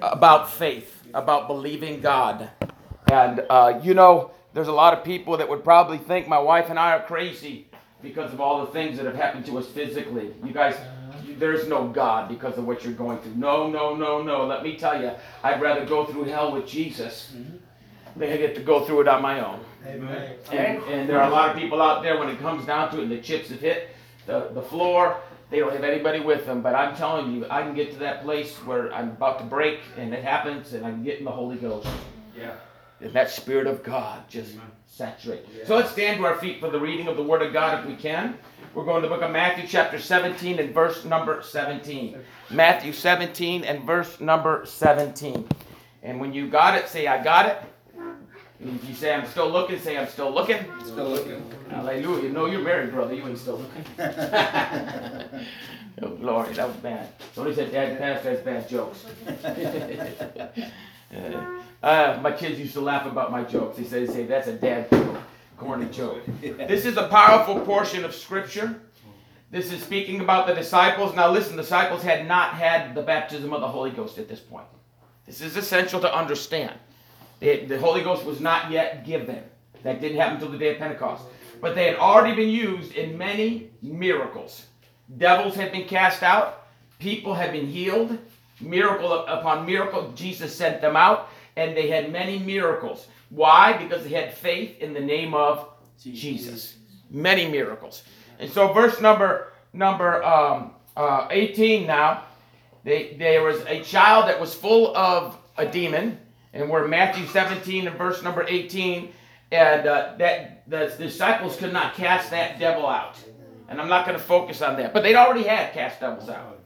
about faith, about believing God. And, uh, you know, there's a lot of people that would probably think my wife and I are crazy because of all the things that have happened to us physically. You guys, there's no God because of what you're going through. No, no, no, no. Let me tell you, I'd rather go through hell with Jesus than get to go through it on my own. Amen. And, and there are a lot of people out there when it comes down to it and the chips have hit the, the floor, they don't have anybody with them. But I'm telling you, I can get to that place where I'm about to break and it happens and I can get in the Holy Ghost. Yeah. And that Spirit of God just Amen. saturate. Yeah. So let's stand to our feet for the reading of the Word of God if we can. We're going to the book of Matthew, chapter 17, and verse number 17. Matthew 17 and verse number 17. And when you got it, say, I got it. You say, I'm still looking, say, I'm still looking. Still looking. Hallelujah. No, you're married, brother. You ain't still looking. oh, glory. That was bad. Somebody said, Dad, Pastor has bad jokes. Uh, uh, my kids used to laugh about my jokes. They say, they say that's a dad joke, corny joke. This is a powerful portion of Scripture. This is speaking about the disciples. Now, listen, the disciples had not had the baptism of the Holy Ghost at this point. This is essential to understand. The, the Holy Ghost was not yet given. That didn't happen until the day of Pentecost. But they had already been used in many miracles. Devils had been cast out, people had been healed, miracle upon miracle. Jesus sent them out, and they had many miracles. Why? Because they had faith in the name of Jesus. Many miracles. And so, verse number number um, uh, 18 now, they, there was a child that was full of a demon, and we're Matthew 17 and verse number 18, and uh, that the disciples could not cast that devil out. And I'm not going to focus on that, but they'd already had cast devils out.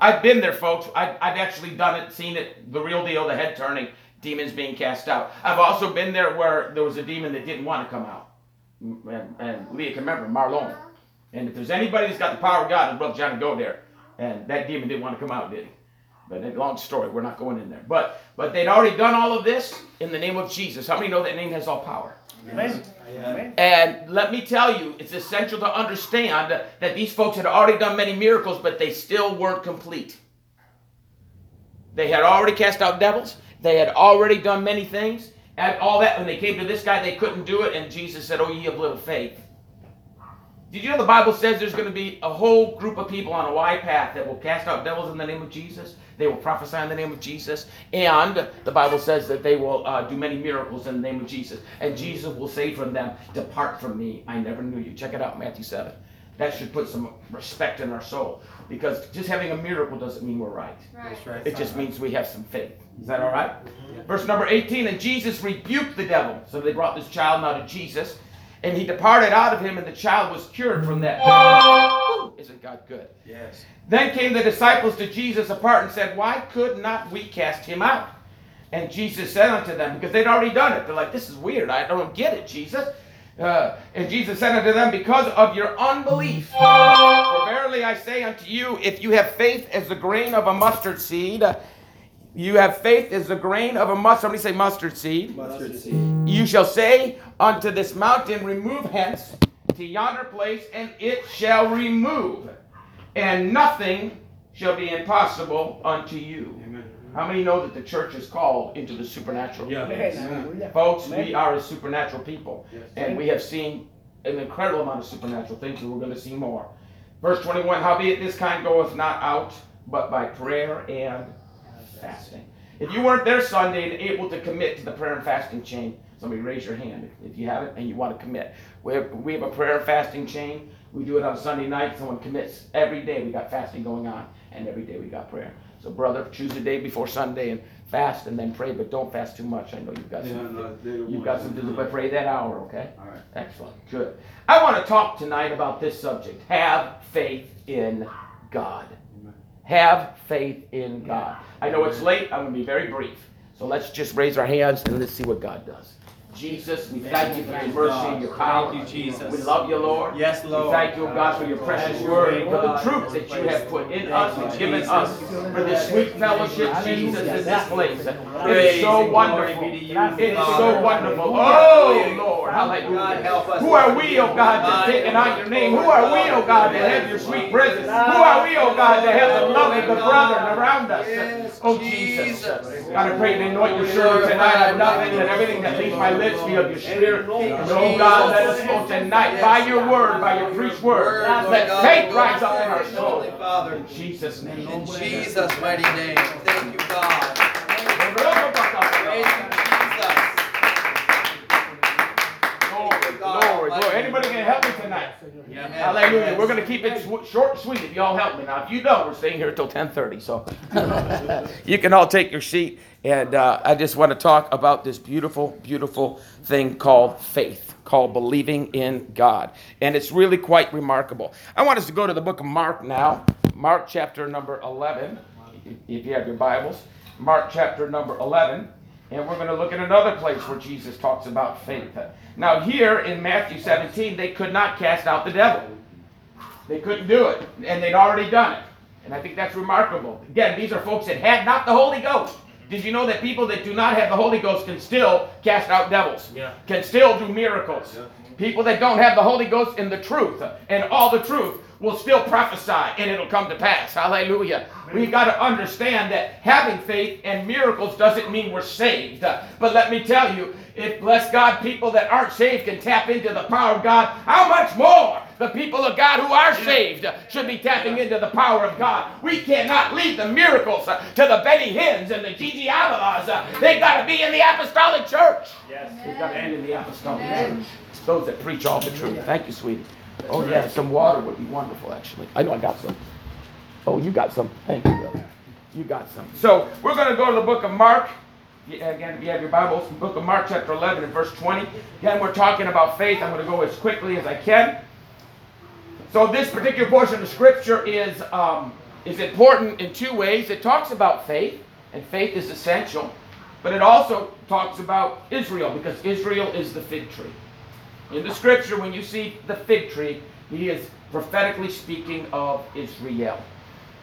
I've been there, folks. I've, I've actually done it, seen it, the real deal, the head turning, demons being cast out. I've also been there where there was a demon that didn't want to come out. And, and Leah can remember, Marlon. And if there's anybody that's got the power of God, it's Brother Johnny go there. And that demon didn't want to come out, did he? But long story. We're not going in there. But but they'd already done all of this in the name of Jesus. How many know that name has all power? Amen. Amen. And let me tell you, it's essential to understand that these folks had already done many miracles, but they still weren't complete. They had already cast out devils. They had already done many things. And all that, when they came to this guy, they couldn't do it. And Jesus said, Oh, ye of little faith. Did you know the Bible says there's going to be a whole group of people on a wide path that will cast out devils in the name of Jesus? They will prophesy in the name of Jesus. And the Bible says that they will uh, do many miracles in the name of Jesus. And Jesus will say from them, Depart from me, I never knew you. Check it out, Matthew 7. That should put some respect in our soul. Because just having a miracle doesn't mean we're right. That's right. It just means we have some faith. Is that all right? Verse number 18 And Jesus rebuked the devil. So they brought this child now to Jesus. And he departed out of him, and the child was cured from that. Isn't God good? Yes. Then came the disciples to Jesus apart and said, Why could not we cast him out? And Jesus said unto them, because they'd already done it. They're like, This is weird. I don't get it, Jesus. Uh, and Jesus said unto them, Because of your unbelief. For verily I say unto you, if you have faith as the grain of a mustard seed, uh, you have faith as the grain of a mustard. Somebody say mustard seed. Mustard seed. You shall say unto this mountain, Remove hence to yonder place, and it shall remove, and nothing shall be impossible unto you. Amen. How many know that the church is called into the supernatural? Yeah. Hallelujah. Folks, we are a supernatural people, Yes. and we have seen an incredible amount of supernatural things, and we're going to see more. Verse 21 Howbeit this kind goeth not out, but by prayer and fasting. If you weren't there Sunday and able to commit to the prayer and fasting chain, somebody raise your hand if you haven't and you want to commit. We have, we have a prayer and fasting chain. We do it on Sunday night. Someone commits every day. We got fasting going on, and every day we got prayer. So, brother, choose a day before Sunday and fast, and then pray, but don't fast too much. I know you've got Yeah, some. no, You've got to some do to do, but pray that hour, okay? All right. Excellent. Good. I want to talk tonight about this subject. Have faith in God. Have faith in God. I know it's late. I'm going to be very brief. So let's just raise our hands and let's see what God does. Jesus, we thank you for your mercy and your power. Thank you, Jesus. We love you, Lord. Yes, Lord. We thank you, God, for your precious word, for the truth that you have put in us and given us, for the sweet fellowship, Jesus, in this place. It is so wonderful. It is so wonderful. Oh, Lord, hallelujah. Who are we, O God, to take out your name? Who are we, O God, to have your sweet presence? Who are we, O God, to have the love of the brethren around us? Oh, Jesus. God, I pray to anoint your servant tonight. I have nothing and everything that leaves my lips be of your spirit. And oh God, let us go tonight by your word, by your preached word. Let faith rise up in our soul. Father. In Jesus' name. In Jesus' mighty name. Thank you, God. Thank you, Glory, glory, glory. Anybody can help me tonight? Jesus. Hallelujah. We're going to keep it sw- short and sweet if y'all help me. Now, if you don't, we're staying here until 1030. So you can all take your seat. And uh, I just want to talk about this beautiful, beautiful thing called faith, called believing in God. And it's really quite remarkable. I want us to go to the book of Mark now. Mark chapter number 11, if you have your Bibles. Mark chapter number 11. And we're going to look at another place where Jesus talks about faith. Now, here in Matthew 17, they could not cast out the devil. They couldn't do it, and they'd already done it. And I think that's remarkable. Again, these are folks that had not the Holy Ghost. Did you know that people that do not have the Holy Ghost can still cast out devils? Yeah. Can still do miracles. Yeah. People that don't have the Holy Ghost in the truth and all the truth will still prophesy and it'll come to pass. Hallelujah. We've got to understand that having faith and miracles doesn't mean we're saved. But let me tell you, if bless God, people that aren't saved can tap into the power of God, how much more the people of God who are saved should be tapping into the power of God. We cannot leave the miracles uh, to the Benny Hinns and the Gigi Avalas. Uh, They've got to be in the apostolic church. Yes. They've got to be in the apostolic church. Those that preach all the truth. Thank you, sweetie. Oh, yeah, some water would be wonderful, actually. I know I got some. Oh, you got some. Thank you, brother. You got some. So we're going to go to the book of Mark. Again, if you have your Bibles, the book of Mark, chapter 11, and verse 20. Again, we're talking about faith. I'm going to go as quickly as I can. So this particular portion of Scripture is um, is important in two ways. It talks about faith, and faith is essential, but it also talks about Israel because Israel is the fig tree. In the Scripture, when you see the fig tree, he is prophetically speaking of Israel.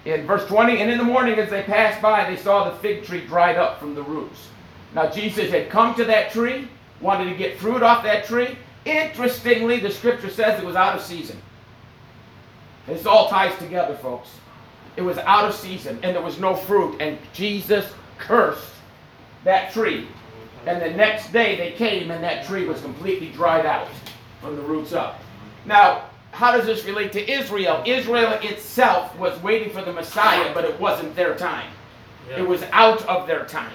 In verse 20, and in the morning as they passed by, they saw the fig tree dried up from the roots. Now Jesus had come to that tree, wanted to get fruit off that tree. Interestingly, the Scripture says it was out of season. This all ties together, folks. It was out of season and there was no fruit, and Jesus cursed that tree. And the next day they came and that tree was completely dried out from the roots up. Now, how does this relate to Israel? Israel itself was waiting for the Messiah, but it wasn't their time. It was out of their time.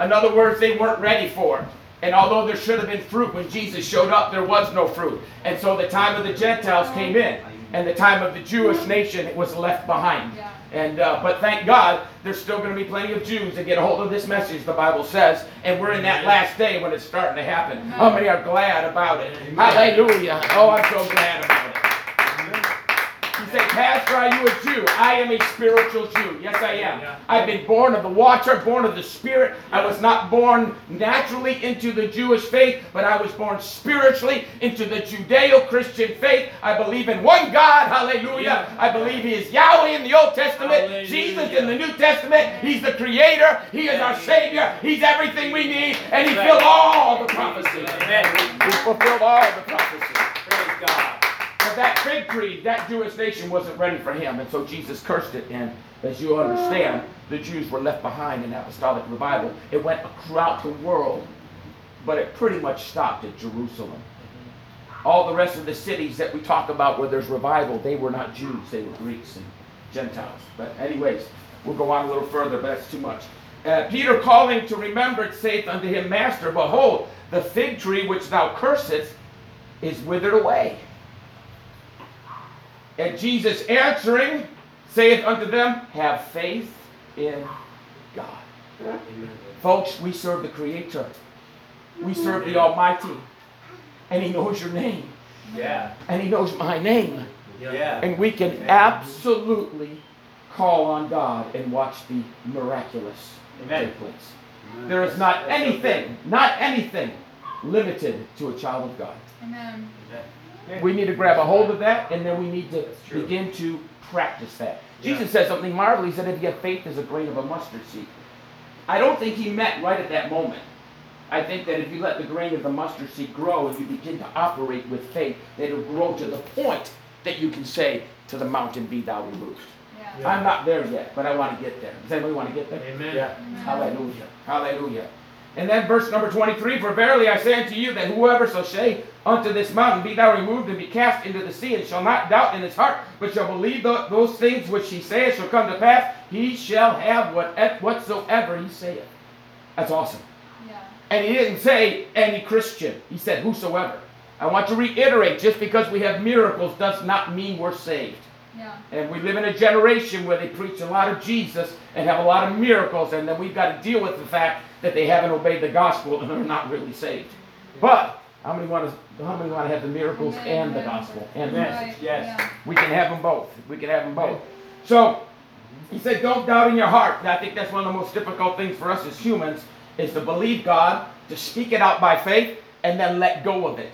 In other words, they weren't ready for it. And although there should have been fruit when Jesus showed up, there was no fruit. And so the time of the Gentiles came in, and the time of the Jewish nation was left behind. And uh, but thank God, there's still going to be plenty of Jews that get a hold of this message. The Bible says, and we're in that last day when it's starting to happen. How many are glad about it? Hallelujah! Oh, I'm so glad about it. Say, Pastor, are you a Jew? I am a spiritual Jew. Yes, I am. I've been born of the water, born of the Spirit. I was not born naturally into the Jewish faith, but I was born spiritually into the Judeo Christian faith. I believe in one God. Hallelujah. I believe He is Yahweh in the Old Testament, Hallelujah. Jesus in the New Testament. He's the Creator, He is our Savior, He's everything we need, and He filled all the prophecies. Amen. He fulfilled all the prophecies. Praise God. But that fig tree, that Jewish nation wasn't ready for him, and so Jesus cursed it. And as you understand, the Jews were left behind in apostolic revival. It went throughout the world, but it pretty much stopped at Jerusalem. All the rest of the cities that we talk about where there's revival, they were not Jews, they were Greeks and Gentiles. But, anyways, we'll go on a little further, but that's too much. Uh, Peter calling to remembrance saith unto him, Master, behold, the fig tree which thou cursest is withered away. And Jesus answering saith unto them, Have faith in God. Folks, we serve the Creator. We serve the Almighty. And He knows your name. Yeah. And He knows my name. Yeah. And we can absolutely call on God and watch the miraculous Amen. take place. There is not anything, not anything limited to a child of God. Amen. We need to grab a hold of that, and then we need to begin to practice that. Jesus said something marvelous. He said, "If you have faith as a grain of a mustard seed." I don't think he meant right at that moment. I think that if you let the grain of the mustard seed grow and you begin to operate with faith, that it'll grow to the point that you can say to the mountain, "Be thou removed." Yeah. I'm not there yet, but I want to get there. Does anybody want to get there? Amen. Yeah. Hallelujah. Hallelujah. And then verse number 23 For verily I say unto you that whoever shall say unto this mountain, Be thou removed and be cast into the sea, and shall not doubt in his heart, but shall believe tho- those things which he saith shall come to pass, he shall have what, whatsoever he saith. That's awesome. Yeah. And he didn't say any Christian, he said whosoever. I want to reiterate just because we have miracles does not mean we're saved. Yeah. And we live in a generation where they preach a lot of Jesus and have a lot of miracles, and then we've got to deal with the fact that they haven't obeyed the gospel and are not really saved. But how many want to? How many want to have the miracles Amen. and the gospel and the message? Right. yes. Yeah. We can have them both. We can have them both. So he said, "Don't doubt in your heart." And I think that's one of the most difficult things for us as humans is to believe God, to speak it out by faith, and then let go of it.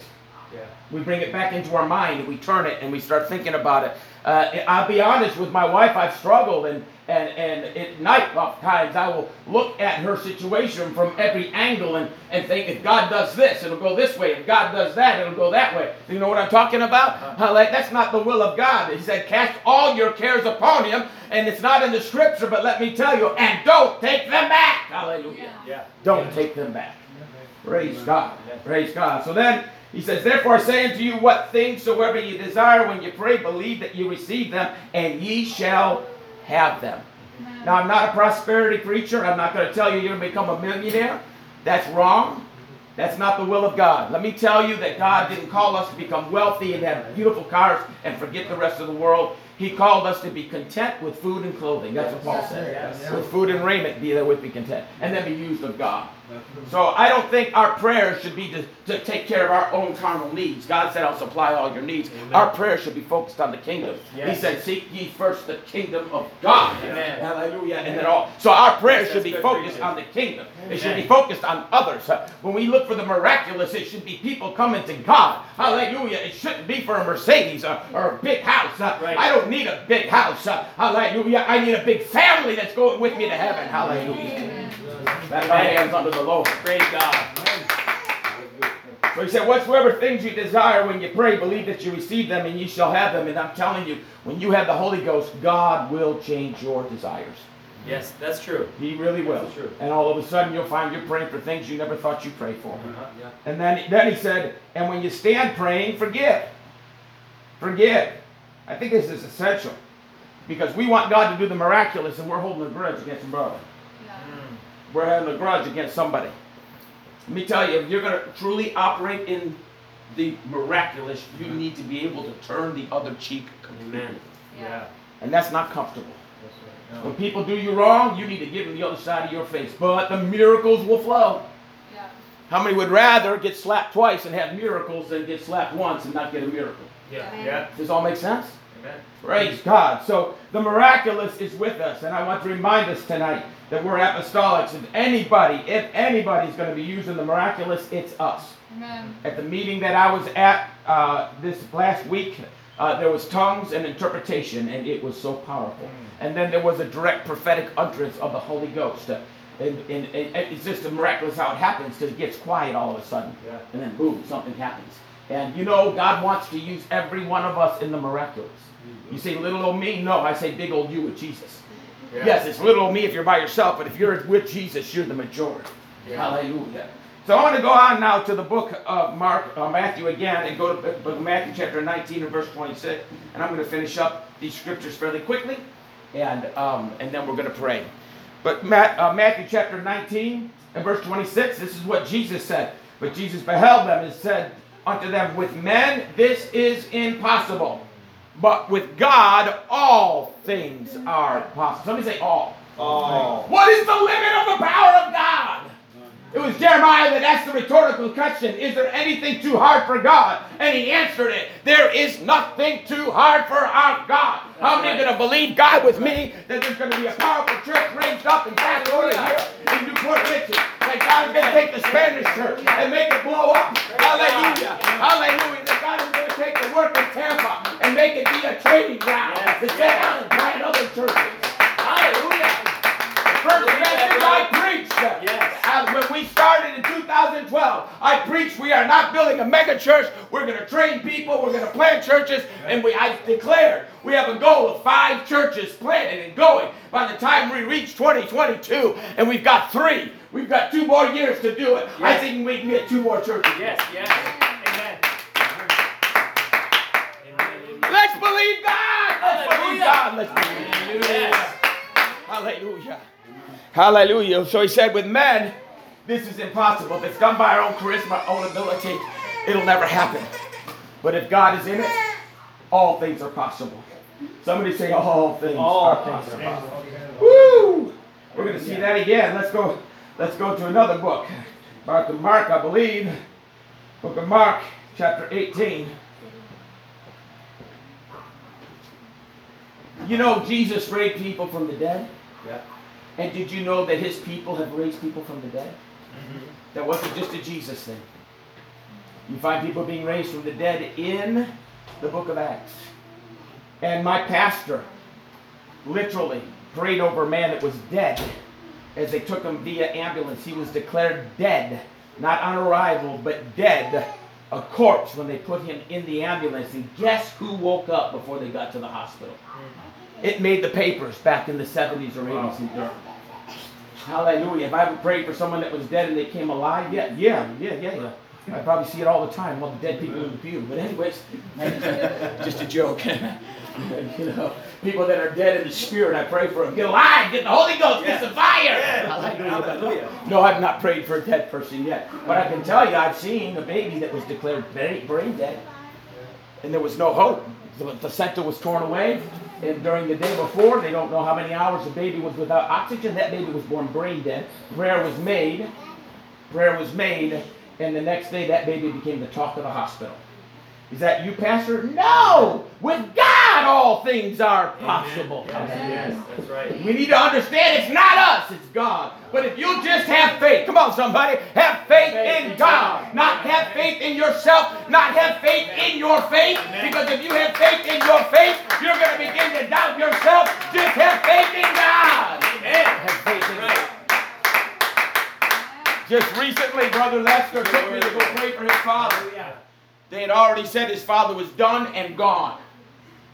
Yeah. We bring it back into our mind and we turn it and we start thinking about it. Uh, I'll be honest with my wife, I've struggled and, and, and at night oftentimes I will look at her situation from every angle and, and think if God does this, it'll go this way. If God does that, it'll go that way. You know what I'm talking about? How, like, that's not the will of God. He said, cast all your cares upon him. And it's not in the scripture, but let me tell you, and don't take them back. Hallelujah. Yeah. Yeah. Don't take them back. Praise God. Praise God. So then he says, Therefore I say unto you, what things soever ye desire when you pray, believe that you receive them, and ye shall have them. Now I'm not a prosperity preacher. I'm not going to tell you you're going to become a millionaire. That's wrong. That's not the will of God. Let me tell you that God didn't call us to become wealthy and have beautiful cars and forget the rest of the world. He called us to be content with food and clothing. That's what Paul said. Yes. With food and raiment, be therewith be content. And then be used of God. So I don't think our prayers should be to, to take care of our own carnal needs. God said, I'll supply all your needs. Amen. Our prayers should be focused on the kingdom. He said, Seek ye first the kingdom of God. Amen. And then all. So our prayers Yes, should be focused on the kingdom. It should be focused on others. Uh, When we look for the miraculous, it should be people coming to God. Hallelujah. It shouldn't be for a Mercedes or, or a big house. Uh, I don't need a big house. Uh, Hallelujah. I need a big family that's going with me to heaven. Hallelujah. That's my hands under the Lord. Praise God. So he said, Whatsoever things you desire when you pray, believe that you receive them and ye shall have them. And I'm telling you, when you have the Holy Ghost, God will change your desires. Yes, that's true. He really will. That's true. And all of a sudden you'll find you're praying for things you never thought you'd pray for. Uh-huh. Yeah. And then, then he said, And when you stand praying, forgive. Forgive. I think this is essential. Because we want God to do the miraculous and we're holding a grudge against a brother. Yeah. Mm. We're having a grudge against somebody. Let me tell you, if you're going to truly operate in the miraculous, you need to be able to turn the other cheek completely. Amen. Yeah. And that's not comfortable. That's When people do you wrong, you need to give them the other side of your face. But the miracles will flow. Yeah. How many would rather get slapped twice and have miracles than get slapped once and not get a miracle? Yeah. Yeah. Does this all make sense? Amen. Praise God. So the miraculous is with us, and I want to remind us tonight that we're apostolics. If anybody, if anybody's going to be using the miraculous, it's us. Amen. At the meeting that I was at uh, this last week, uh, there was tongues and interpretation, and it was so powerful. And then there was a direct prophetic utterance of the Holy Ghost. Uh, and, and, and it's just a miraculous how it happens because it gets quiet all of a sudden. Yeah. And then boom, something happens. And you know, God wants to use every one of us in the miraculous. You say little old me? No, I say big old you with Jesus. Yeah. Yes, it's little old me if you're by yourself, but if you're with Jesus, you're the majority. Yeah. Hallelujah. So I want to go on now to the book of Mark, uh, Matthew again, and go to book Matthew chapter 19 and verse 26. And I'm going to finish up these scriptures fairly quickly, and um, and then we're going to pray. But Matt, uh, Matthew chapter 19 and verse 26, this is what Jesus said. But Jesus beheld them and said unto them, With men this is impossible, but with God all things are possible. Somebody say all. All. What is the limit of the power of God? It was Jeremiah that asked the rhetorical question Is there anything too hard for God? And he answered it There is nothing too hard for our God. How many are going to believe God with me that there's going to be a powerful church raised up in Pasadena here in New Port Richey? That God God is going to take the Spanish church and make it blow up. Hallelujah. Hallelujah. That God is going to take the work in Tampa and make it be a training ground to set out and plant other churches. Hallelujah. First message I preached Yes. uh, when we started in 2012, I preached we are not building a mega church. We're going to train people. We're going to plant churches. And we, I declared we have a goal of five churches planted and going by the time we reach 2022. And we've got three. We've got two more years to do it. I think we can get two more churches. Yes, yes. Amen. Amen. Let's believe God. Let's believe God. Let's believe God. Yes. Hallelujah. Hallelujah. So he said, with men, this is impossible. If it's done by our own charisma, our own ability, it'll never happen. But if God is in it, all things are possible. Somebody say, all things All are things possible. are possible. Woo! We're going to see that again. Let's go. Let's go to another book. Mark of Mark, I believe. Book of Mark, chapter 18. You know Jesus raised people from the dead? Yeah. And did you know that his people have raised people from the dead? Mhm. That wasn't just a Jesus thing. You find people being raised from the dead in the book of Acts. And my pastor literally prayed over a man that was dead as they took him via ambulance. He was declared dead, not on arrival, but dead, a corpse when they put him in the ambulance. And guess who woke up before they got to the hospital? It made the papers back in the 70s or 80s in Durham. Hallelujah. If I ever prayed for someone that was dead and they came alive, yeah, yeah, yeah, yeah, yeah. I probably see it all the time, all the dead people in the pew. But anyways, just a joke. you know, people that are dead in the spirit, I pray for them. Get alive, get the Holy Ghost, get some fire. Hallelujah. Hallelujah. No, I've not prayed for a dead person yet. But I can tell you, I've seen a baby that was declared brain dead. And there was no hope. The placenta was torn away. And during the day before, they don't know how many hours the baby was without oxygen. That baby was born brain dead. Prayer was made. Prayer was made. And the next day, that baby became the talk of the hospital. Is that you, Pastor? No! With God, all things are possible. Yes, yes, that's right. We need to understand it's not us, it's God. But if you just have faith, come on, somebody, have faith in God. Not have faith in yourself, not have faith in your faith. Because if you have faith in your faith, you're going to begin to doubt yourself. Just have faith in God. Amen. Have faith in God. Just recently, Brother Lester took me to go pray for his father. They had already said his father was done and gone.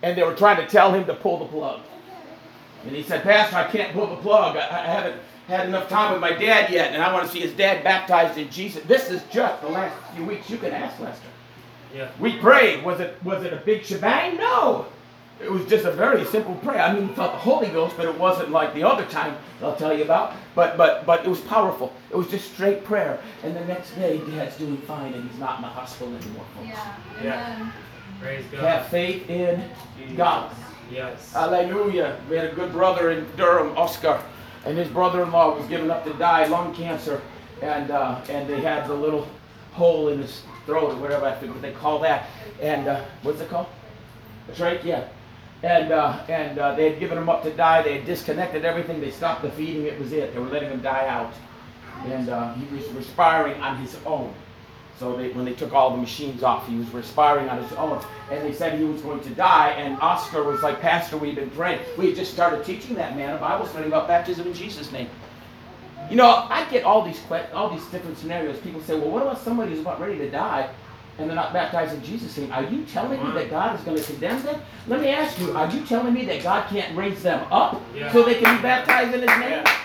And they were trying to tell him to pull the plug. And he said, Pastor, I can't pull the plug. I, I haven't had enough time with my dad yet, and I want to see his dad baptized in Jesus. This is just the last few weeks. You can ask Lester. Yeah. We prayed. Was it was it a big shebang? No. It was just a very simple prayer. I mean, we felt the Holy Ghost, but it wasn't like the other time I'll tell you about. But but but it was powerful. It was just straight prayer. And the next day, Dad's doing fine, and he's not in the hospital anymore. folks. Yeah. Yeah. Praise God. Have faith in God. Yes. Hallelujah. We had a good brother in Durham, Oscar, and his brother-in-law was given up to die, lung cancer, and uh, and they had the little hole in his throat or whatever I forget what they call that. And uh, what's it called? A trach, yeah. And uh, and uh, they had given him up to die. They had disconnected everything. They stopped the feeding. It was it. They were letting him die out, and uh, he was respiring on his own. So they, when they took all the machines off, he was respiring on his own. And they said he was going to die. And Oscar was like, Pastor, we've been praying. We had just started teaching that man a Bible study about baptism in Jesus' name. You know, I get all these all these different scenarios. People say, well, what about somebody who's about ready to die and they're not baptized in Jesus' name? Are you telling me that God is going to condemn them? Let me ask you, are you telling me that God can't raise them up Yeah. so they can be baptized in His name? Yeah.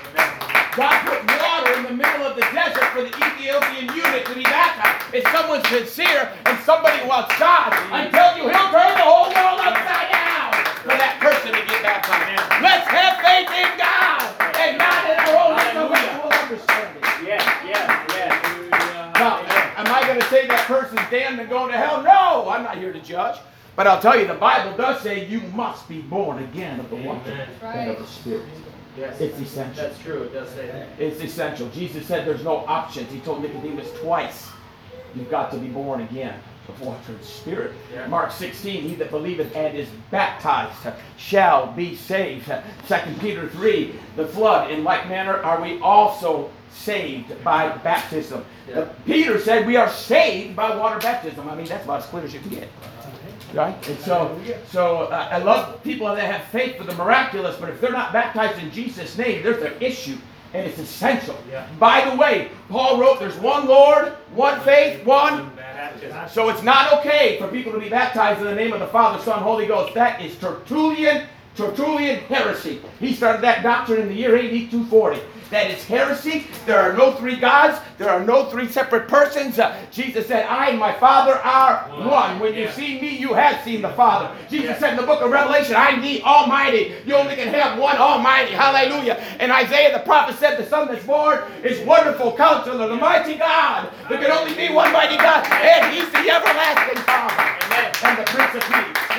God put water in the middle of the desert for the Ethiopian eunuch to be baptized. If someone's sincere and somebody wants God, I tell you, He'll turn the whole world upside down for that person to get baptized. Let's have faith in God and not in our own intellectual understanding. Say that person's damned and going to hell? No, I'm not here to judge. But I'll tell you, the Bible does say you must be born again of the water Amen. and of the Spirit. Yes. It's essential. That's true. It does say that. It's essential. Jesus said there's no options. He told Nicodemus twice, you've got to be born again. of water and spirit. Yeah. Mark 16, he that believeth and is baptized shall be saved. 2 Peter 3, the flood, in like manner are we also saved by baptism. Yeah. Peter said we are saved by water baptism. I mean, that's about as clear as you can get. Right? And so, so uh, I love people that have faith for the miraculous, but if they're not baptized in Jesus' name, there's an issue, and it's essential. Yeah. By the way, Paul wrote there's one Lord, one faith, one. Baptism. So it's not okay for people to be baptized in the name of the Father, Son, Holy Ghost. That is Tertullian, Tertullian heresy. He started that doctrine in the year AD 240. That is heresy. There are no three gods. There are no three separate persons. Uh, Jesus said, I and my Father are one. When you Yeah. see me, you have seen the Father. Jesus Yeah. said in the book of Revelation, I am the Almighty. You only can have one Almighty. Hallelujah. And Isaiah the prophet said, The Son that's born is wonderful counselor, the mighty God. There can only be one mighty God, and He's the everlasting Father Amen. and the Prince of Peace.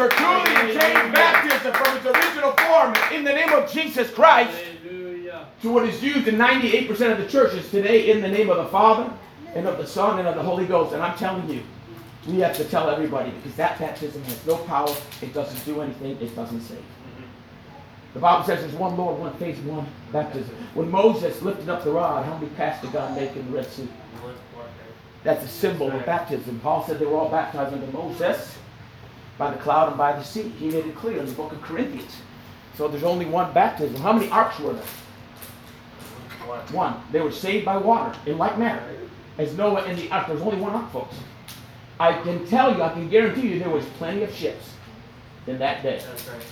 Tertullian changed baptism from its original form in the name of Jesus Christ Hallelujah. to what is used in 98% of the churches today in the name of the Father and of the Son and of the Holy Ghost. And I'm telling you, we have to tell everybody because that baptism has no power, it doesn't do anything, it doesn't save. Mm-hmm. The Bible says there's one Lord, one faith, one baptism. When Moses lifted up the rod, how many passed to God naked in the Red Sea? That's a symbol of baptism. Paul said they were all baptized under Moses by the cloud and by the sea. He made it clear in the book of Corinthians. So there's only one baptism. How many arks were there? One. They were saved by water in like manner as Noah and the ark. There's only one ark, folks. I can tell you, I can guarantee you, there was plenty of ships in that day. That's right.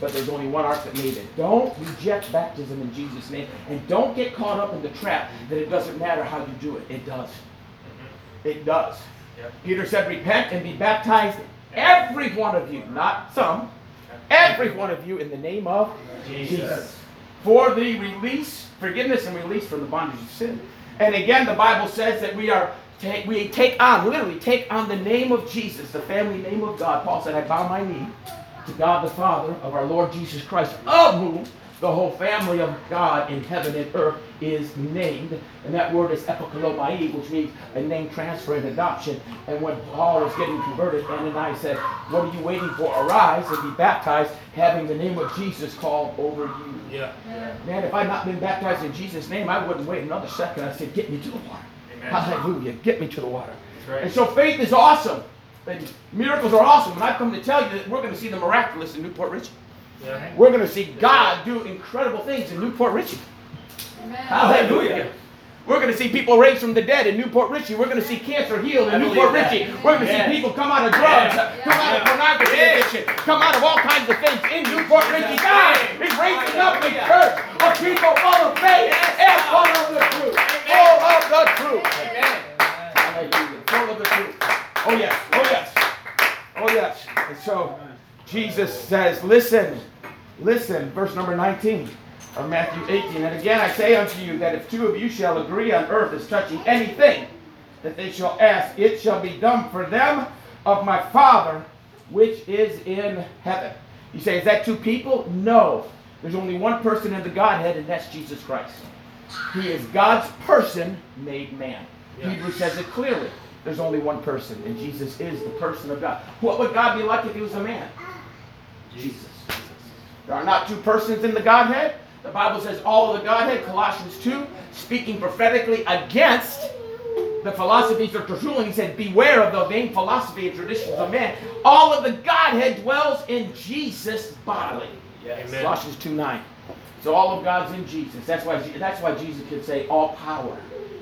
But there's only one ark that made it. Don't reject baptism in Jesus' name. And don't get caught up in the trap that it doesn't matter how you do it. It does. Mm-hmm. It does. Yep. Peter said, Repent and be baptized, every one of you, not some, every one of you, in the name of Jesus. For the release, forgiveness and release from the bondage of sin. And again, the Bible says that we are take, we take on, literally take on the name of Jesus, the family name of God. Paul said, I bow my knee to God the Father of our Lord Jesus Christ, of whom the whole family of God in heaven and earth is named. And that word is epikaleomai, which means a name transfer and adoption. And when Paul was getting converted, Ananias said, What are you waiting for? Arise and be baptized, having the name of Jesus called over you. Yeah. Man, if I'd not been baptized in Jesus' name, I wouldn't wait another second. I said, Get me to the water. Amen. Hallelujah. Get me to the water. Right. And so faith is awesome. And miracles are awesome. And I've come to tell you that we're going to see the miraculous in New Port Richey. Yeah. We're going to see God do incredible things in New Port Richey. Hallelujah. We're going to see people raised from the dead in New Port Richey. We're going to see cancer healed in I Newport believe that. Richie. We're going to Yes. see people come out of drugs, Yes. come out of pornography addiction, come out of all kinds of things in New Port Richey. God is raising up a church of people full of faith and full of the truth. Full of the truth. Amen. Hallelujah. Full of the truth. Oh yes. Oh yes. Oh yes. And so Jesus says, listen, listen, verse number 19 of Matthew 18. And again I say unto you that if two of you shall agree on earth as touching anything that they shall ask, it shall be done for them of my Father which is in heaven. You say, is that two people? No. There's only one person in the Godhead, and that's Jesus Christ. He is God's person made man. Yeah. Hebrews says it clearly. There's only one person, and Jesus is the person of God. What would God be like if he was a man? Jesus. There are not two persons in the Godhead. The Bible says all of the Godhead, Colossians 2, speaking prophetically against the philosophies of Tertullian. He said, Beware of the vain philosophy and traditions of man. All of the Godhead dwells in Jesus bodily. Yes. Amen. Colossians 2 9. So all of God's in Jesus. That's why, that's why Jesus could say, All power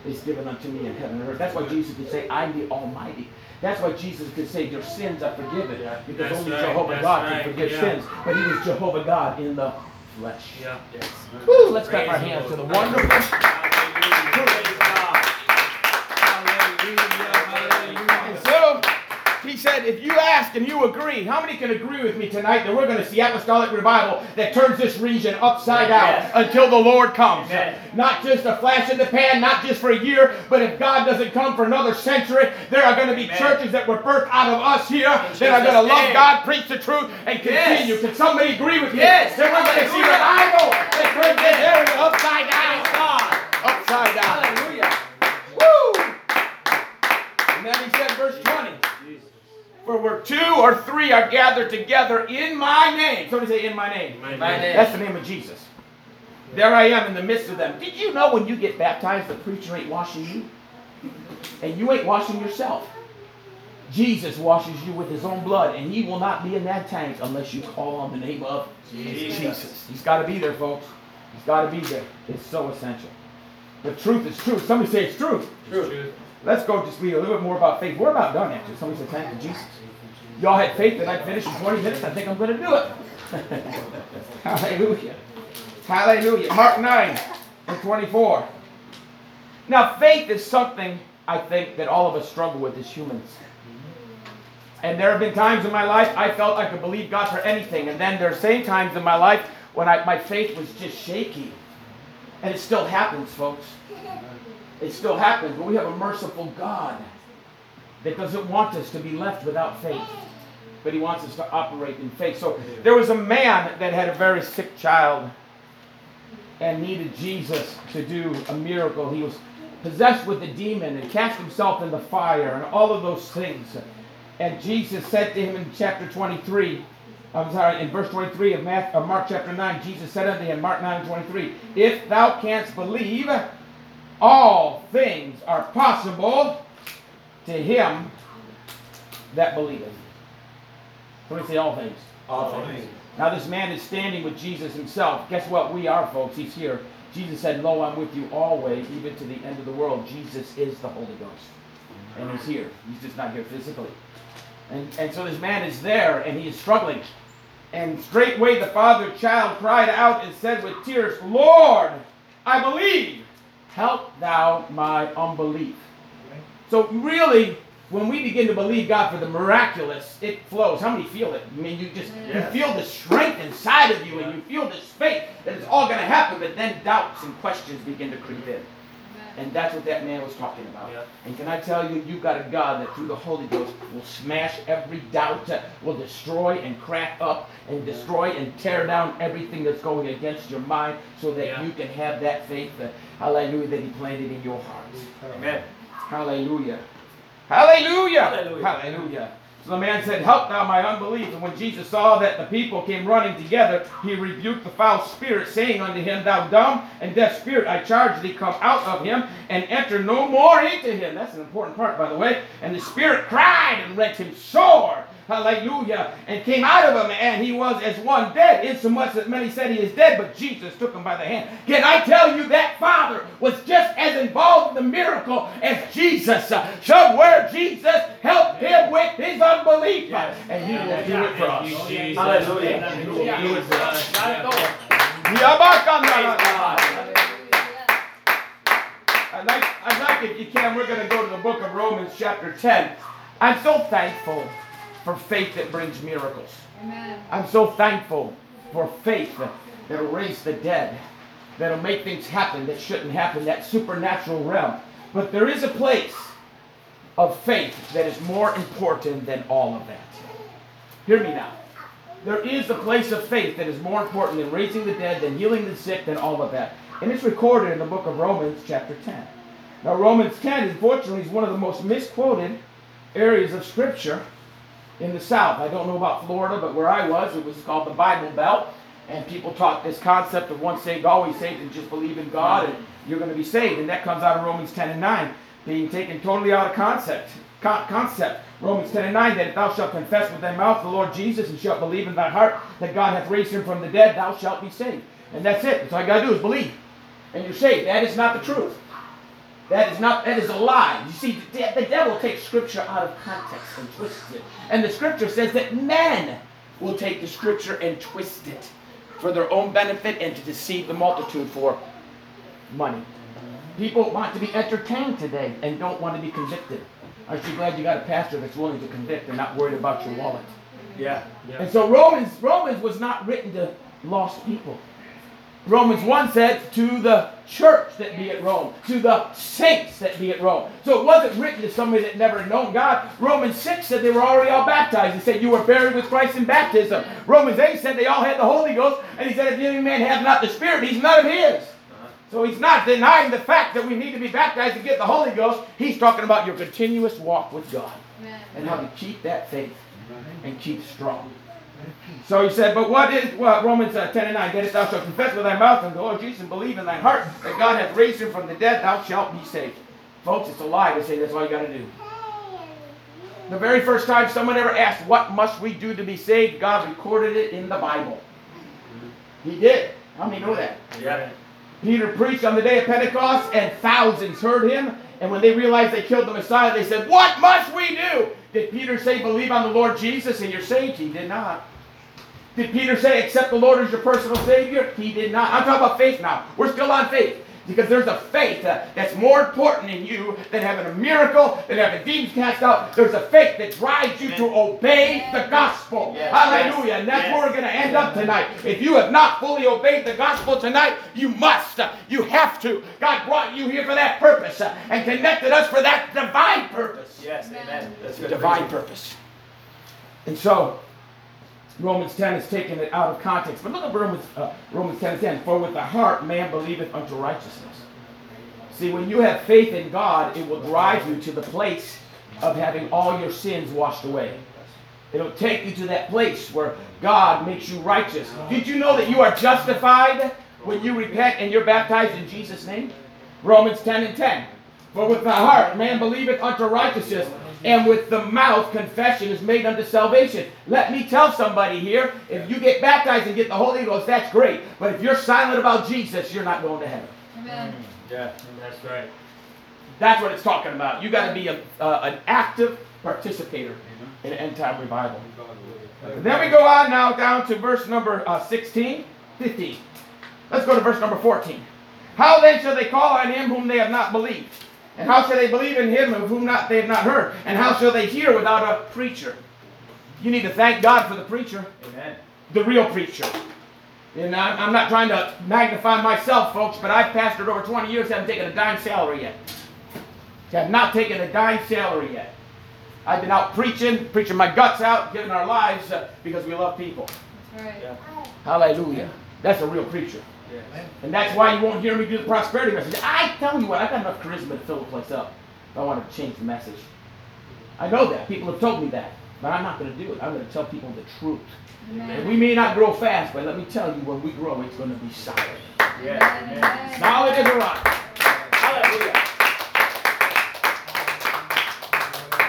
is given unto me in heaven and earth. That's why Jesus could say, I'm the Almighty. That's why Jesus could say, Your sins are forgiven. Yeah. Because That's only right, Jehovah that's God right, can forgive yeah. sins. But he was Jehovah God in the flesh. Yeah. Yes. Woo, let's clap our hands to the wonderful. Hallelujah. Praise God. And so he said, if you ask and you agree, how many can agree with me tonight that we're going to see apostolic revival that turns this region upside down Yes. until the Lord comes? Not just a flash in the pan, not just for a year, but if God doesn't come for another century, there are going to be Amen. churches that were birthed out of us here that are going to love name. God, preach the truth, and Yes. continue. Can somebody agree with me? Yes. That we're going to see revival that turns this area upside down. Upside down. Hallelujah. Woo! Two or three are gathered together in my name. Somebody say, in my name. My My name. That's the name of Jesus. There I am in the midst of them. Did you know when you get baptized, the preacher ain't washing you? And you ain't washing yourself. Jesus washes you with his own blood, and he will not be in that tank unless you call on the name of Jesus. He's got to be there, folks. He's got to be there. It's so essential. The truth is true. Somebody say it's true. Truth. Let's go just read a little bit more about faith. We're about done, actually. Somebody say thank you, Jesus. Y'all had faith that I'd finish in 20 minutes. I think I'm going to do it. Hallelujah. Hallelujah. Mark 9 and 24. Now, faith is something I think that all of us struggle with as humans. And there have been times in my life I felt I could believe God for anything. And then there are same times in my life when I, my faith was just shaky. And it still happens, folks. It still happens. But we have a merciful God that doesn't want us to be left without faith. But he wants us to operate in faith. So there was a man that had a very sick child and needed Jesus to do a miracle. He was possessed with a demon and cast himself in the fire and all of those things. And Jesus said to him in chapter 23, I'm sorry, in verse 23 of, Matthew, of Mark chapter 9, Jesus said unto him, Mark 9 and 23, If thou canst believe, all things are possible to him that believeth. Somebody say all things. All things. Now this man is standing with Jesus himself. Guess what? We are, folks. He's here. Jesus said, Lo, I'm with you always, even to the end of the world. Jesus is the Holy Ghost. And he's here. He's just not here physically. And, and so this man is there and he is struggling. And straightway the father child cried out and said with tears, Lord, I believe. Help thou my unbelief. So really, when we begin to believe God for the miraculous, it flows. How many feel it? I mean, you just Yes. you feel the strength inside of you, and you feel this faith that it's all going to happen. But then doubts and questions begin to creep in, and that's what that man was talking about. Yeah. And can I tell you, you've got a God that through the Holy Ghost will smash every doubt, will destroy and crack up and destroy and tear down everything that's going against your mind, so that Yeah. you can have that faith, uh, hallelujah, that He planted in your heart. Amen. Hallelujah. Hallelujah. Hallelujah. Hallelujah. So the man said, Help thou my unbelief. And when Jesus saw that the people came running together, he rebuked the foul spirit, saying unto him, Thou dumb and deaf spirit, I charge thee, come out of him and enter no more into him. That's an important part, by the way. And the spirit cried and rent him sore. Hallelujah. And came out of him, and he was as one dead, insomuch that many said he is dead, but Jesus took him by the hand. Can I tell you that father was just as involved in the miracle as Jesus? Somewhere Jesus helped him with his unbelief, uh, and he will do it for us. Thank you, Hallelujah. He will do it for us. Got it going. Yabakanda. Praise God. I'd like, I'd like, if you can, we're going to go to the book of Romans, chapter 10. I'm so thankful for faith that brings miracles. Amen. I'm so thankful for faith that, that'll raise the dead, that'll make things happen that shouldn't happen, that supernatural realm. But there is a place of faith that is more important than all of that. Hear me now. There is a place of faith that is more important than raising the dead, than healing the sick, than all of that. And it's recorded in the book of Romans, chapter 10. Now, Romans 10, unfortunately, is one of the most misquoted areas of Scripture in the South. I don't know about Florida, but where I was, it was called the Bible Belt. And people taught this concept of once saved, always saved, and just believe in God, and you're going to be saved. And that comes out of Romans 10 and 9, being taken totally out of concept. Con- concept. Romans 10 and 9, that if thou shalt confess with thy mouth the Lord Jesus, and shalt believe in thy heart that God hath raised him from the dead, thou shalt be saved. And that's it. That's all you got to do is believe. And you're saved. That is not the truth. That is not. That is a lie. You see, the, the devil takes scripture out of context and twists it. And the scripture says that men will take the scripture and twist it for their own benefit and to deceive the multitude for money. People want to be entertained today and don't want to be convicted. Aren't you glad you got a pastor that's willing to convict and not worried about your wallet? Yeah. And so Romans Romans was not written to lost people. Romans 1 said to the church that be at Rome, to the saints that be at Rome. So it wasn't written to somebody that never known God. Romans 6 said they were already all baptized. He said you were buried with Christ in baptism. Romans 8 said they all had the Holy Ghost. And he said if any man have not the Spirit, he's none of his. So he's not denying the fact that we need to be baptized to get the Holy Ghost. He's talking about your continuous walk with God and how to keep that faith. and keep strong. So he said, but what is what Romans uh, 10 and 9? That if thou shalt confess with thy mouth and the Lord Jesus and believe in thy heart that God hath raised him from the dead, thou shalt be saved. Folks, it's a lie to say that's all you got to do. The very first time someone ever asked, What must we do to be saved? God recorded it in the Bible. He did. How many know that? Yeah. Peter preached on the day of Pentecost, and thousands heard him. And when they realized they killed the Messiah, they said, What must we do? Did Peter say, Believe on the Lord Jesus and you're saved? He did not. Did Peter say, Accept the Lord as your personal Savior? He did not. I'm talking about faith now. We're still on faith. Because there's a faith uh, that's more important in you than having a miracle, than having demons cast out. There's a faith that drives you to obey the gospel. Yes, Hallelujah. And that's yes, where we're going to end up tonight. If you have not fully obeyed the gospel tonight, you must. You have to. God brought you here for that purpose uh, and connected us for that divine purpose. Yes, amen. That's good. Divine purpose. And so, Romans 10 is taking it out of context. But look at Romans, uh, Romans 10 10. For with the heart man believeth unto righteousness. See, when you have faith in God, it will drive you to the place of having all your sins washed away. It'll take you to that place where God makes you righteous. Did you know that you are justified when you repent and you're baptized in Jesus' name? Romans 10 and 10. For with the heart man believeth unto righteousness, and with the mouth confession is made unto salvation. Let me tell somebody here if you get baptized and get the Holy Ghost, that's great. But if you're silent about Jesus, you're not going to heaven. Amen. Yeah, that's right. That's what it's talking about. You got to be a, uh, an active participator in end time revival. And then we go on now down to verse number uh, 16, 15. Let's go to verse number 14. How then shall they call on him whom they have not believed? And how shall they believe in him of whom not they have not heard? And how shall they hear without a preacher? You need to thank God for the preacher, Amen. the real preacher. And I'm I'm not trying to magnify myself, folks, but I've pastored over 20 years, haven't taken a dime salary yet. Have not taken a dime salary yet. I've been out preaching, preaching my guts out, giving our lives uh, because we love people. That's right. Yeah. Hallelujah. That's a real preacher. Yes. And that's why you won't hear me do the prosperity message. I tell you what, I've got enough charisma to fill the place up. If I want to change the message. I know that. People have told me that. But I'm not going to do it. I'm going to tell people the truth. And Amen. we may not grow fast, but let me tell you, when we grow, it's going to be solid. Yes, amen. Solid as a rock. Hallelujah.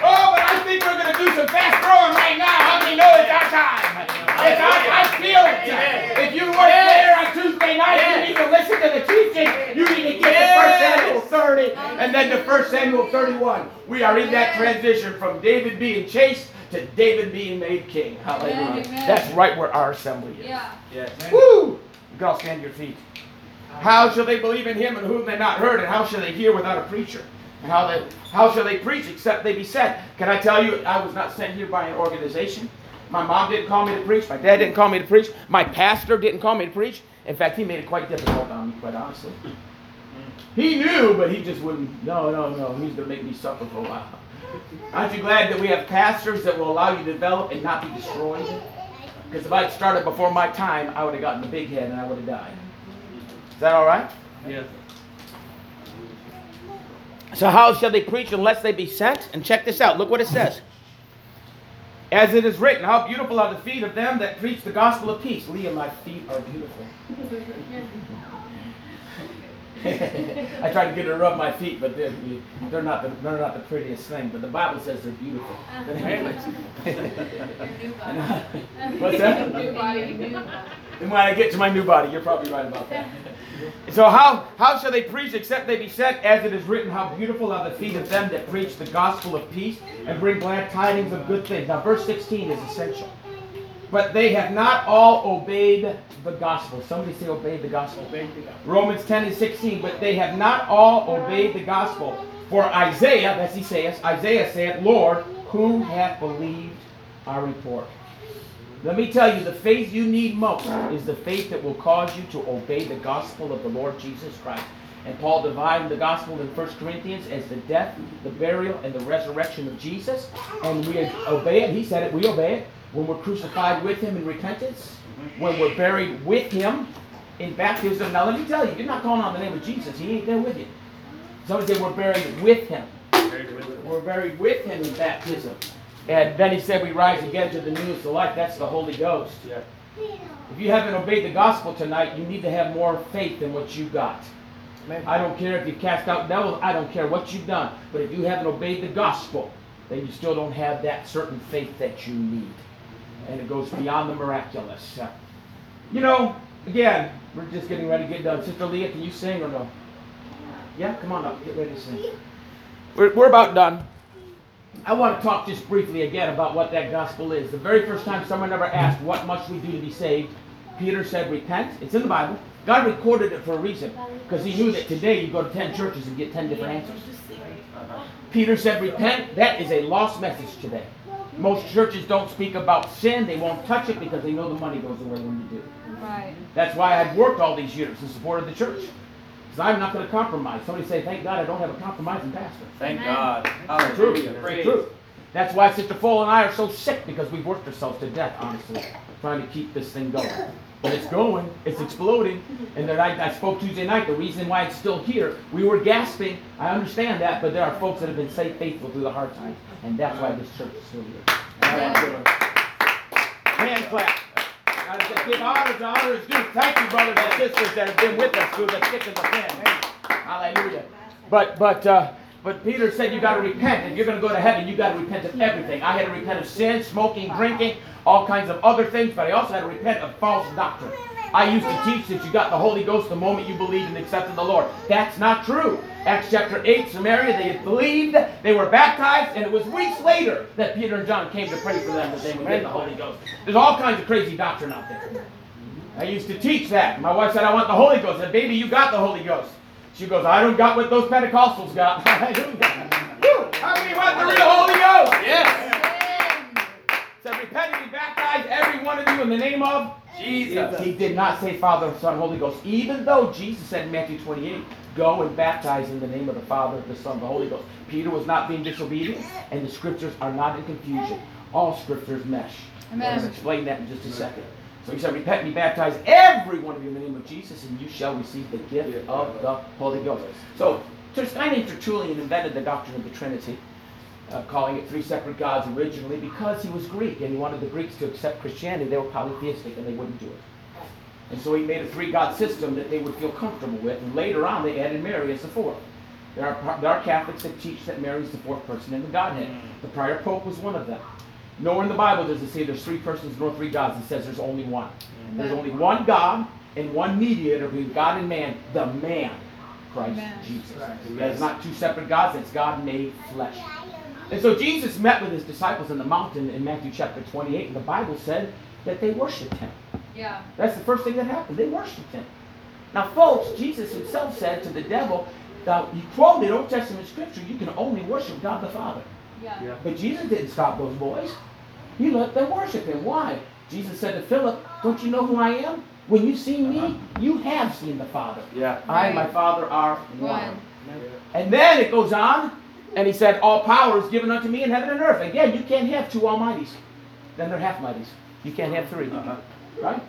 Oh, but I think we're going to do some fast growing right now. How many know it's our time? It's our, I feel it. If you weren't there on Tuesday night, you need to listen to the teaching. You need to get to 1 Samuel 30 and then to 1 Samuel 31. We are in that transition from David being chased to David being made king. Hallelujah. Amen, amen. That's right where our assembly is. Yeah. Yes. Woo! You can all stand your feet. How shall they believe in him and whom they not heard? And how shall they hear without a preacher? And how they how shall they preach except they be sent? Can I tell you, I was not sent here by an organization. My mom didn't call me to preach. My dad didn't call me to preach. My pastor didn't call me to preach. In fact, he made it quite difficult on me, quite honestly. He knew, but he just wouldn't. No, no, no. He's going to make me suffer for a while. Aren't you glad that we have pastors that will allow you to develop and not be destroyed? Because if I'd started before my time, I would have gotten the big head and I would have died. Is that all right? Yes. So how shall they preach unless they be sent? And check this out. Look what it says. As it is written, how beautiful are the feet of them that preach the gospel of peace. Leah, my feet are beautiful. I tried to get her to rub my feet, but they're, they're not the, they're not the prettiest thing. But the Bible says they're beautiful. What's that? And when I get to my new body, you're probably right about that. So how how shall they preach except they be sent? As it is written, how beautiful are the feet of them that preach the gospel of peace and bring glad tidings of good things. Now verse 16 is essential. But they have not all obeyed the gospel. Somebody say obeyed the gospel. Romans 10 and 16. But they have not all obeyed the gospel. For Isaiah, that's Isaiah, Isaiah said, Lord, who hath believed our report? Let me tell you, the faith you need most is the faith that will cause you to obey the gospel of the Lord Jesus Christ. And Paul divided the gospel in 1 Corinthians as the death, the burial, and the resurrection of Jesus. And we obey it. He said it. We obey it. When we're crucified with him in repentance, when we're buried with him in baptism. Now, let me tell you, you're not calling on the name of Jesus. He ain't there with you. Somebody say we're buried with him. We're buried with him in baptism. And then he said, We rise again to the newness of life. That's the Holy Ghost. Yeah. If you haven't obeyed the gospel tonight, you need to have more faith than what you got. Amen. I don't care if you cast out devils, I don't care what you've done. But if you haven't obeyed the gospel, then you still don't have that certain faith that you need. And it goes beyond the miraculous. Uh, you know, again, we're just getting ready to get done. Sister Leah, can you sing or no? Yeah, come on up. Get ready to sing. We're, we're about done. I want to talk just briefly again about what that gospel is. The very first time someone ever asked, What must we do to be saved? Peter said, Repent. It's in the Bible. God recorded it for a reason because he knew that today you go to 10 churches and get 10 different answers. Peter said, Repent. That is a lost message today. Most churches don't speak about sin, they won't touch it because they know the money goes away when you do. Right. That's why I've worked all these years in support of the church. Because I'm not going to compromise. Somebody say, Thank God I don't have a compromising pastor. Thank Amen. God. It's true. Hallelujah. It's Praise. true. That's why Sister Fall and I are so sick because we've worked ourselves to death, honestly, trying to keep this thing going. But it's going, it's exploding. And then I, I spoke Tuesday night. The reason why it's still here, we were gasping. I understand that, but there are folks that have been say faithful through the hard times, and that's why this church is still here. Hand clap. Give honor to honor is due. Thank you, brothers and sisters that have been with us through the thick and the thin. Hallelujah. But but uh, but Peter said you got to repent. If you're going to go to heaven, you got to repent of everything. I had to repent of sin, smoking, drinking, all kinds of other things. But I also had to repent of false doctrine. I used to teach that you got the Holy Ghost the moment you believed and accepted the Lord. That's not true. Acts chapter 8, Samaria, they had believed, they were baptized, and it was weeks later that Peter and John came to pray for them that they would get the Holy Ghost. There's all kinds of crazy doctrine out there. I used to teach that. My wife said, I want the Holy Ghost. I said, baby, you got the Holy Ghost. She goes, I don't got what those Pentecostals got. Hallelujah. Woo! How many want the real Holy Ghost? Yes. Said, repent and be baptized, every one of you, in the name of Jesus. He did not say Father, Son, Holy Ghost, even though Jesus said in Matthew 28, go and baptize in the name of the Father, the Son, the Holy Ghost. Peter was not being disobedient, and the scriptures are not in confusion. All scriptures mesh. Amen. I'll explain that in just a second. So he said, Repent and be baptized, every one of you, in the name of Jesus, and you shall receive the gift of the Holy Ghost. So, this guy named Tertullian invented the doctrine of the Trinity, uh, calling it three separate gods originally because he was Greek and he wanted the Greeks to accept Christianity. They were polytheistic and they wouldn't do it. And so he made a three god system that they would feel comfortable with, and later on they added Mary as the fourth. There are, there are Catholics that teach that Mary is the fourth person in the Godhead. The prior Pope was one of them. Nowhere in the Bible does it say there's three persons nor three gods. It says there's only one. There's only one God and one mediator between God and man, the man, Christ Amen. Jesus. That's not two separate gods, it's God made flesh. And so Jesus met with his disciples in the mountain in Matthew chapter 28, and the Bible said that they worshiped him. Yeah. That's the first thing that happened. They worshiped him. Now, folks, Jesus himself said to the devil, now, he quoted Old Testament scripture, you can only worship God the Father. Yeah. Yeah. But Jesus didn't stop those boys. He let them worship him. Why? Jesus said to Philip, Don't you know who I am? When you see me, you have seen the Father. Yeah. I and my Father are one. One. And then it goes on, and he said, All power is given unto me in heaven and earth. Again, you can't have two almighties. Then they're half mighties. You can't have 3 Uh-huh. Right?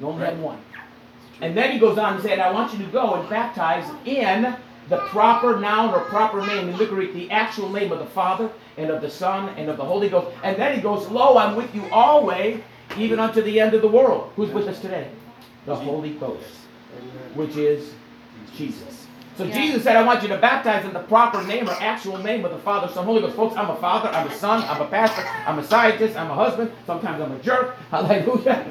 You only have one. And then he goes on and said, I want you to go and baptize in the proper noun or proper name in the Greek, the actual name of the Father and of the Son and of the Holy Ghost. And then he goes, Lo, I'm with you always, even unto the end of the world. Who's with us today? The Holy Ghost, which is Jesus. So Yeah. Jesus said, I want you to baptize in the proper name or actual name of the Father, Son, Holy Ghost. Folks, I'm a father, I'm a son, I'm a pastor, I'm a scientist, I'm a husband, sometimes I'm a jerk. Hallelujah.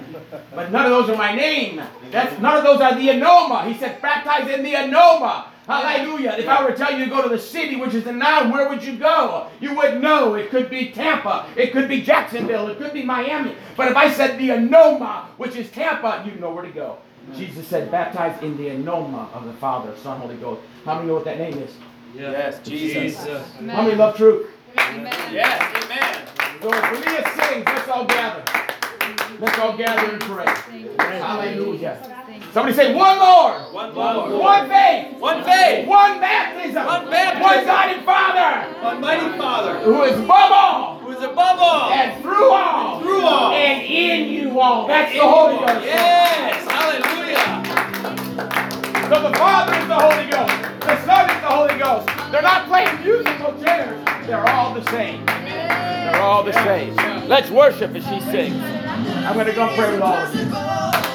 But none of those are my name. That's none of those are the anoma. He said, baptize in the anoma. Hallelujah. If I were to tell you to go to the city, which is the noun, where would you go? You wouldn't know. It could be Tampa. It could be Jacksonville. It could be Miami. But if I said the anoma, which is Tampa, you'd know where to go. Jesus said, baptize in the anoma of the Father, Son, Holy Ghost. How many know what that name is? Yes, Jesus. Amen. How many love truth? Amen. Yes, amen. So for me it sings, let's all gather. Let's all gather and pray. Thank you. Hallelujah. Somebody say, one Lord, One Lord. one faith, One faith. one baptism, One baptism. one God and Father, Almighty Father. who is above all Who is above all. and through all, Through all. and in you all. That's the Holy Ghost. Yes. Hallelujah. So the Father is the Holy Ghost. The Son is the Holy Ghost. They're not playing musical chairs. They're all the same. They're all the same. Let's worship as she sings. I'm going to go pray with all of you.